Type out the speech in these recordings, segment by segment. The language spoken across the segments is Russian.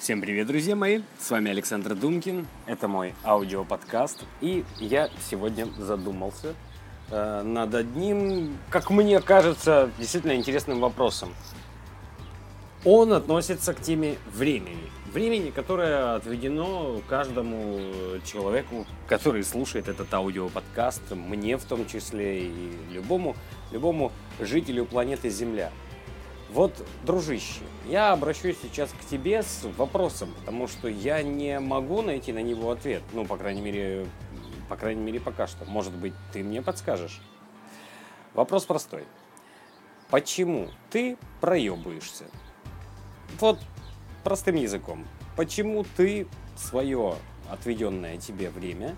Всем привет, друзья мои! С вами Александр Думкин. Это мой аудиоподкаст. И я сегодня задумался э, над одним, как мне кажется, действительно интересным вопросом. Он относится к теме времени. Времени, которое отведено каждому человеку, который слушает этот аудиоподкаст, мне в том числе и любому, любому жителю планеты Земля. Вот, дружище, я обращусь сейчас к тебе с вопросом, потому что я не могу найти на него ответ. Ну, по крайней мере, по крайней мере, пока что. Может быть, ты мне подскажешь. Вопрос простой. Почему ты проебываешься? Вот простым языком. Почему ты свое отведенное тебе время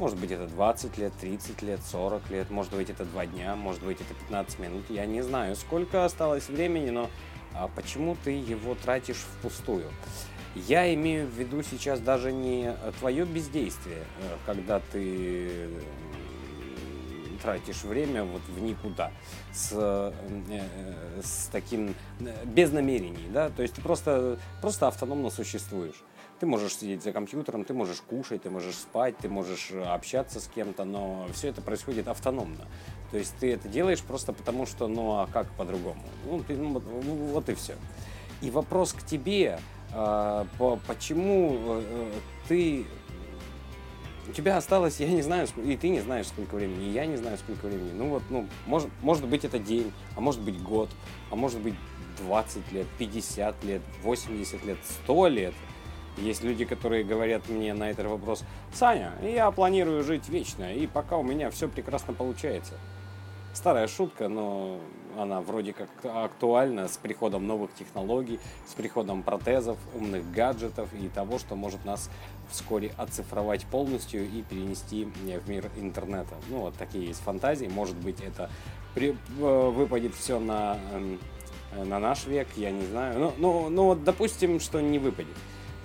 может быть, это 20 лет, 30 лет, 40 лет, может быть, это 2 дня, может быть, это 15 минут. Я не знаю, сколько осталось времени, но а почему ты его тратишь впустую? Я имею в виду сейчас даже не твое бездействие, э, когда ты тратишь время вот в никуда с, э, э, с таким без намерений, да, то есть ты просто просто автономно существуешь. Ты можешь сидеть за компьютером, ты можешь кушать, ты можешь спать, ты можешь э, общаться с кем-то, но все это происходит автономно. То есть ты это делаешь просто потому, что ну а как по-другому? Ну, ты, ну, ну, вот и все. И вопрос к тебе, э, по, почему э, ты у тебя осталось, я не знаю, и ты не знаешь, сколько времени, и я не знаю, сколько времени. Ну вот, ну, может, может быть это день, а может быть год, а может быть 20 лет, 50 лет, 80 лет, 100 лет – есть люди, которые говорят мне на этот вопрос, Саня, я планирую жить вечно, и пока у меня все прекрасно получается. Старая шутка, но она вроде как актуальна с приходом новых технологий, с приходом протезов, умных гаджетов и того, что может нас вскоре оцифровать полностью и перенести в мир интернета. Ну, вот такие есть фантазии. Может быть, это при, э, выпадет все на, эм, на наш век, я не знаю. Но, но, но вот допустим, что не выпадет.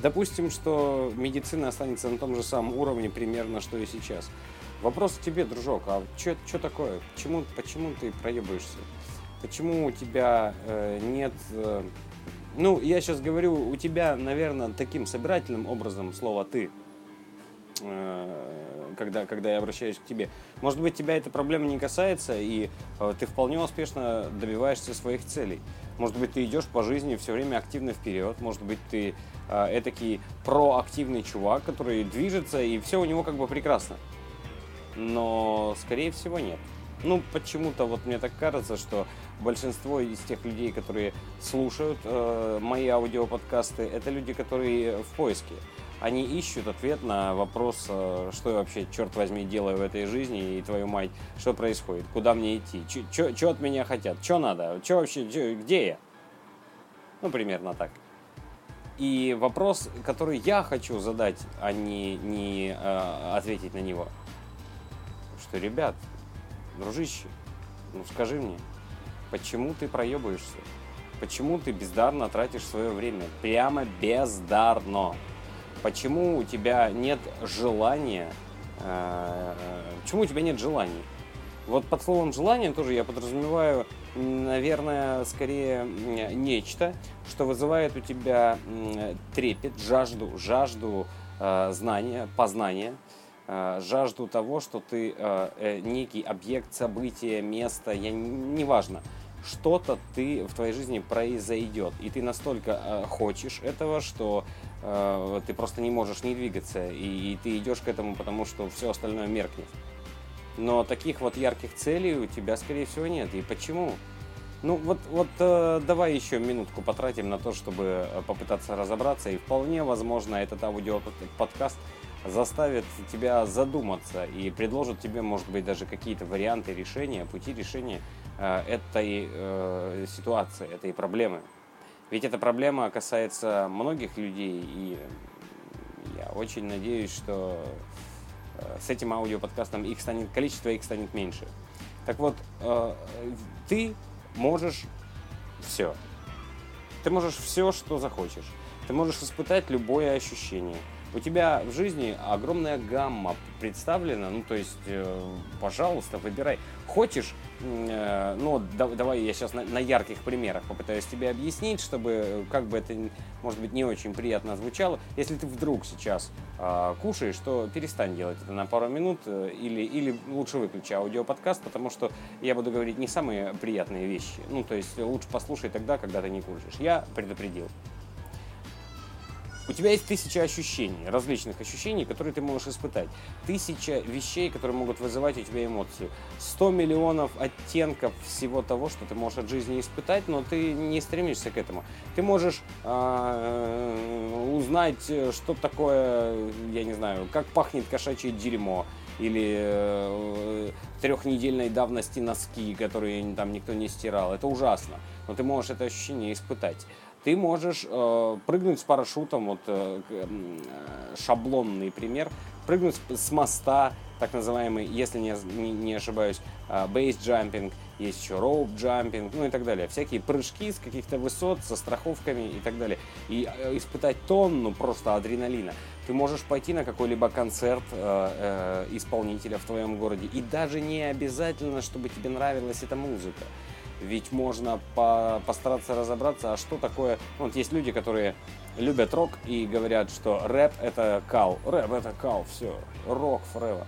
Допустим, что медицина останется на том же самом уровне примерно, что и сейчас. Вопрос к тебе, дружок, а что такое? Почему, почему ты проебаешься? Почему у тебя э, нет... Э, ну, я сейчас говорю, у тебя, наверное, таким собирательным образом слово «ты», э, когда, когда я обращаюсь к тебе. Может быть, тебя эта проблема не касается, и э, ты вполне успешно добиваешься своих целей. Может быть, ты идешь по жизни все время активно вперед. Может быть, ты э, этакий проактивный чувак, который движется, и все у него как бы прекрасно. Но, скорее всего, нет. Ну, почему-то вот мне так кажется, что большинство из тех людей, которые слушают э, мои аудиоподкасты, это люди, которые в поиске. Они ищут ответ на вопрос, э, что я вообще, черт возьми, делаю в этой жизни, и твою мать, что происходит, куда мне идти, что от меня хотят, что надо, что вообще, чё, где я? Ну, примерно так. И вопрос, который я хочу задать, а не, не э, ответить на него, что, ребят, дружище, ну скажи мне, почему ты проебываешься? Почему ты бездарно тратишь свое время? Прямо бездарно почему у тебя нет желания, э, почему у тебя нет желаний? Вот под словом желание тоже я подразумеваю, наверное, скорее нечто, что вызывает у тебя трепет, жажду, жажду э, знания, познания, э, жажду того, что ты некий объект, событие, место, я, неважно, что-то ты в твоей жизни произойдет, и ты настолько хочешь этого, что ты просто не можешь не двигаться, и, и ты идешь к этому, потому что все остальное меркнет. Но таких вот ярких целей у тебя, скорее всего, нет. И почему? Ну вот, вот э, давай еще минутку потратим на то, чтобы э, попытаться разобраться. И вполне возможно этот аудиоподкаст заставит тебя задуматься и предложит тебе, может быть, даже какие-то варианты решения, пути решения э, этой э, ситуации, этой проблемы. Ведь эта проблема касается многих людей, и я очень надеюсь, что э, с этим аудиоподкастом их станет, количество их станет меньше. Так вот, э, ты можешь все. Ты можешь все, что захочешь. Ты можешь испытать любое ощущение. У тебя в жизни огромная гамма представлена, ну то есть, э, пожалуйста, выбирай. Хочешь ну, да, давай я сейчас на, на ярких примерах попытаюсь тебе объяснить, чтобы э, как бы это, может быть, не очень приятно звучало. Если ты вдруг сейчас э, кушаешь, то перестань делать это на пару минут э, или, или лучше выключи аудиоподкаст, потому что я буду говорить не самые приятные вещи. Ну, то есть лучше послушай тогда, когда ты не кушаешь. Я предупредил. У тебя есть тысяча ощущений, различных ощущений, которые ты можешь испытать. Тысяча вещей, которые могут вызывать у тебя эмоции. Сто миллионов оттенков всего того, что ты можешь от жизни испытать, но ты не стремишься к этому. Ты можешь э, узнать, что такое, я не знаю, как пахнет кошачье дерьмо, или э, трехнедельной давности носки, которые там никто не стирал. Это ужасно. Но ты можешь это ощущение испытать ты можешь э, прыгнуть с парашютом, вот э, э, шаблонный пример, прыгнуть с моста, так называемый, если не, не, не ошибаюсь, э, base jumping, есть еще jumping, ну и так далее. Всякие прыжки с каких-то высот, со страховками и так далее. И э, испытать тонну просто адреналина. Ты можешь пойти на какой-либо концерт э, э, исполнителя в твоем городе. И даже не обязательно, чтобы тебе нравилась эта музыка. Ведь можно по постараться разобраться, а что такое... Ну, вот есть люди, которые любят рок и говорят, что рэп это кал. Рэп это кал, все. Рок forever.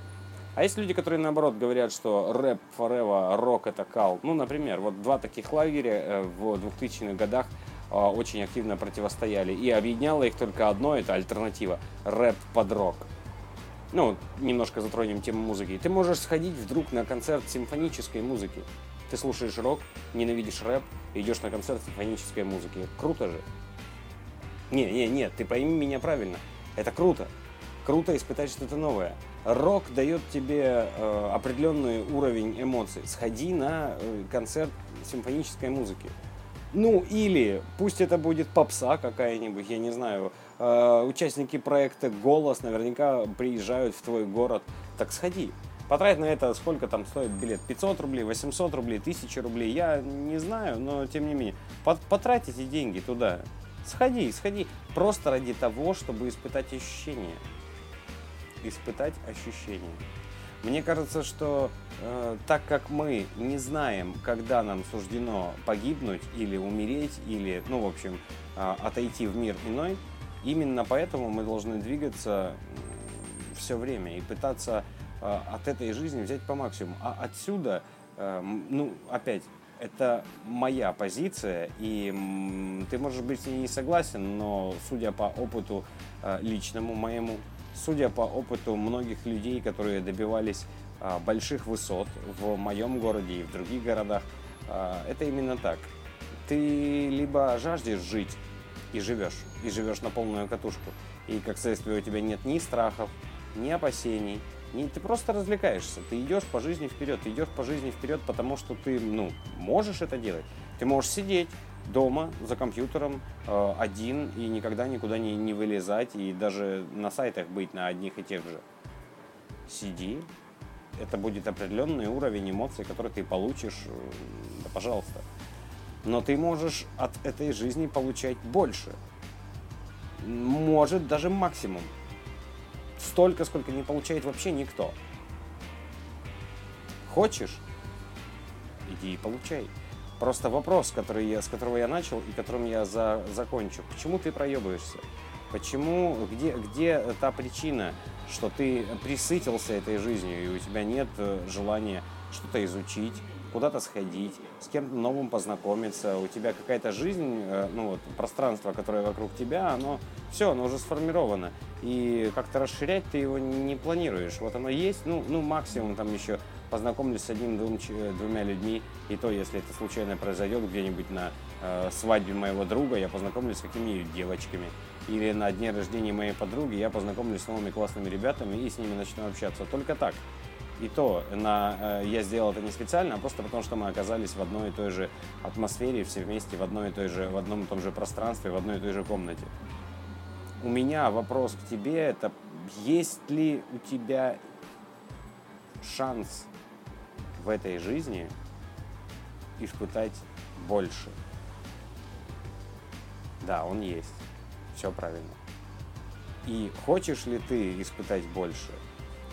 А есть люди, которые наоборот говорят, что рэп forever, рок это кал. Ну, например, вот два таких лагеря э, в 2000-х годах э, очень активно противостояли. И объединяло их только одно, это альтернатива. Рэп под рок. Ну, немножко затронем тему музыки. Ты можешь сходить вдруг на концерт симфонической музыки. Ты слушаешь рок, ненавидишь рэп, идешь на концерт симфонической музыки. Круто же. Не, не, нет, ты пойми меня правильно. Это круто. Круто испытать что-то новое. Рок дает тебе э, определенный уровень эмоций. Сходи на э, концерт симфонической музыки. Ну или пусть это будет попса какая-нибудь, я не знаю. Э, участники проекта «Голос» наверняка приезжают в твой город. Так сходи. Потратить на это сколько там стоит билет? 500 рублей, 800 рублей, 1000 рублей? Я не знаю, но тем не менее. Потратите деньги туда. Сходи, сходи. Просто ради того, чтобы испытать ощущения. Испытать ощущения. Мне кажется, что э, так как мы не знаем, когда нам суждено погибнуть или умереть, или, ну, в общем, э, отойти в мир иной, именно поэтому мы должны двигаться все время и пытаться от этой жизни взять по максимуму. А отсюда, э, ну, опять, это моя позиция, и ты можешь быть с ней не согласен, но судя по опыту э, личному моему, судя по опыту многих людей, которые добивались больших высот в моем городе и в других городах, это именно так. Ты либо жаждешь жить и живешь, и живешь на полную катушку, и как следствие у тебя нет ни страхов, ни опасений, не, ты просто развлекаешься, ты идешь по жизни вперед, ты идешь по жизни вперед, потому что ты, ну, можешь это делать. Ты можешь сидеть дома за компьютером э, один и никогда никуда не, не вылезать и даже на сайтах быть на одних и тех же. Сиди, это будет определенный уровень эмоций, который ты получишь, э, да пожалуйста. Но ты можешь от этой жизни получать больше. Может даже максимум столько, сколько не получает вообще никто. Хочешь? Иди и получай. Просто вопрос, который я, с которого я начал и которым я за, закончу. Почему ты проебываешься? Почему, где, где та причина, что ты присытился этой жизнью и у тебя нет э, желания что-то изучить, куда-то сходить, с кем-то новым познакомиться, у тебя какая-то жизнь, э, ну вот, пространство, которое вокруг тебя, оно все, оно уже сформировано. И как-то расширять ты его не планируешь. Вот оно есть, ну, ну максимум там еще познакомлюсь с одним-двумя людьми, и то, если это случайно произойдет где-нибудь на э, свадьбе моего друга, я познакомлюсь с какими-нибудь девочками. Или на дне рождения моей подруги я познакомлюсь с новыми классными ребятами и с ними начну общаться. Только так. И то на, э, я сделал это не специально, а просто потому, что мы оказались в одной и той же атмосфере, все вместе в одной и той же, в одном и том же пространстве, в одной и той же комнате. У меня вопрос к тебе это, есть ли у тебя шанс в этой жизни испытать больше? Да, он есть. Все правильно. И хочешь ли ты испытать больше?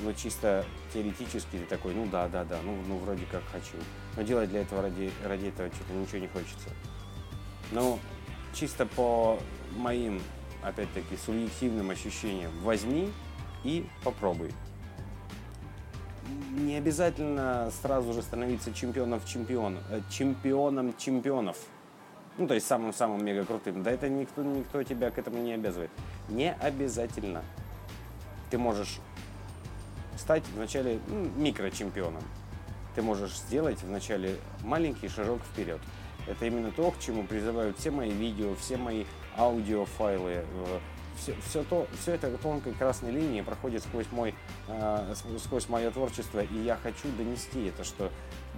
но чисто теоретически ты такой, ну да, да, да, ну, ну вроде как хочу. Но делать для этого ради, ради этого что-то ничего не хочется. Ну, чисто по моим, опять-таки, субъективным ощущениям, возьми и попробуй. Не обязательно сразу же становиться чемпионом чемпион, э, чемпионом чемпионов. Ну, то есть самым-самым мега крутым. Да это никто, никто тебя к этому не обязывает. Не обязательно. Ты можешь стать вначале ну, микрочемпионом. Ты можешь сделать вначале маленький шажок вперед. Это именно то, к чему призывают все мои видео, все мои аудиофайлы. Все, э, все, то, все это тонкой красной линией проходит сквозь, мой, э, сквозь мое творчество, и я хочу донести это, что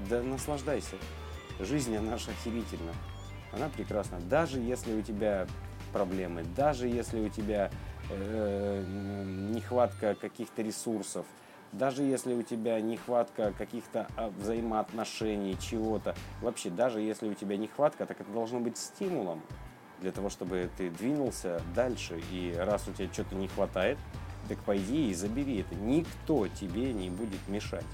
да наслаждайся. Жизнь наша охерительна. Она прекрасна. Даже если у тебя проблемы, даже если у тебя э, нехватка каких-то ресурсов, даже если у тебя нехватка каких-то а, взаимоотношений, чего-то, вообще, даже если у тебя нехватка, так это должно быть стимулом для того, чтобы ты двинулся дальше. И раз у тебя что-то не хватает, так пойди и забери это. Никто тебе не будет мешать.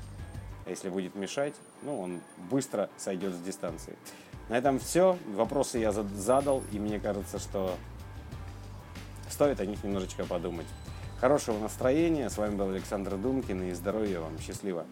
А если будет мешать, ну, он быстро сойдет с дистанции. На этом все. Вопросы я задал, и мне кажется, что стоит о них немножечко подумать. Хорошего настроения. С вами был Александр Думкин и здоровья вам. Счастливо.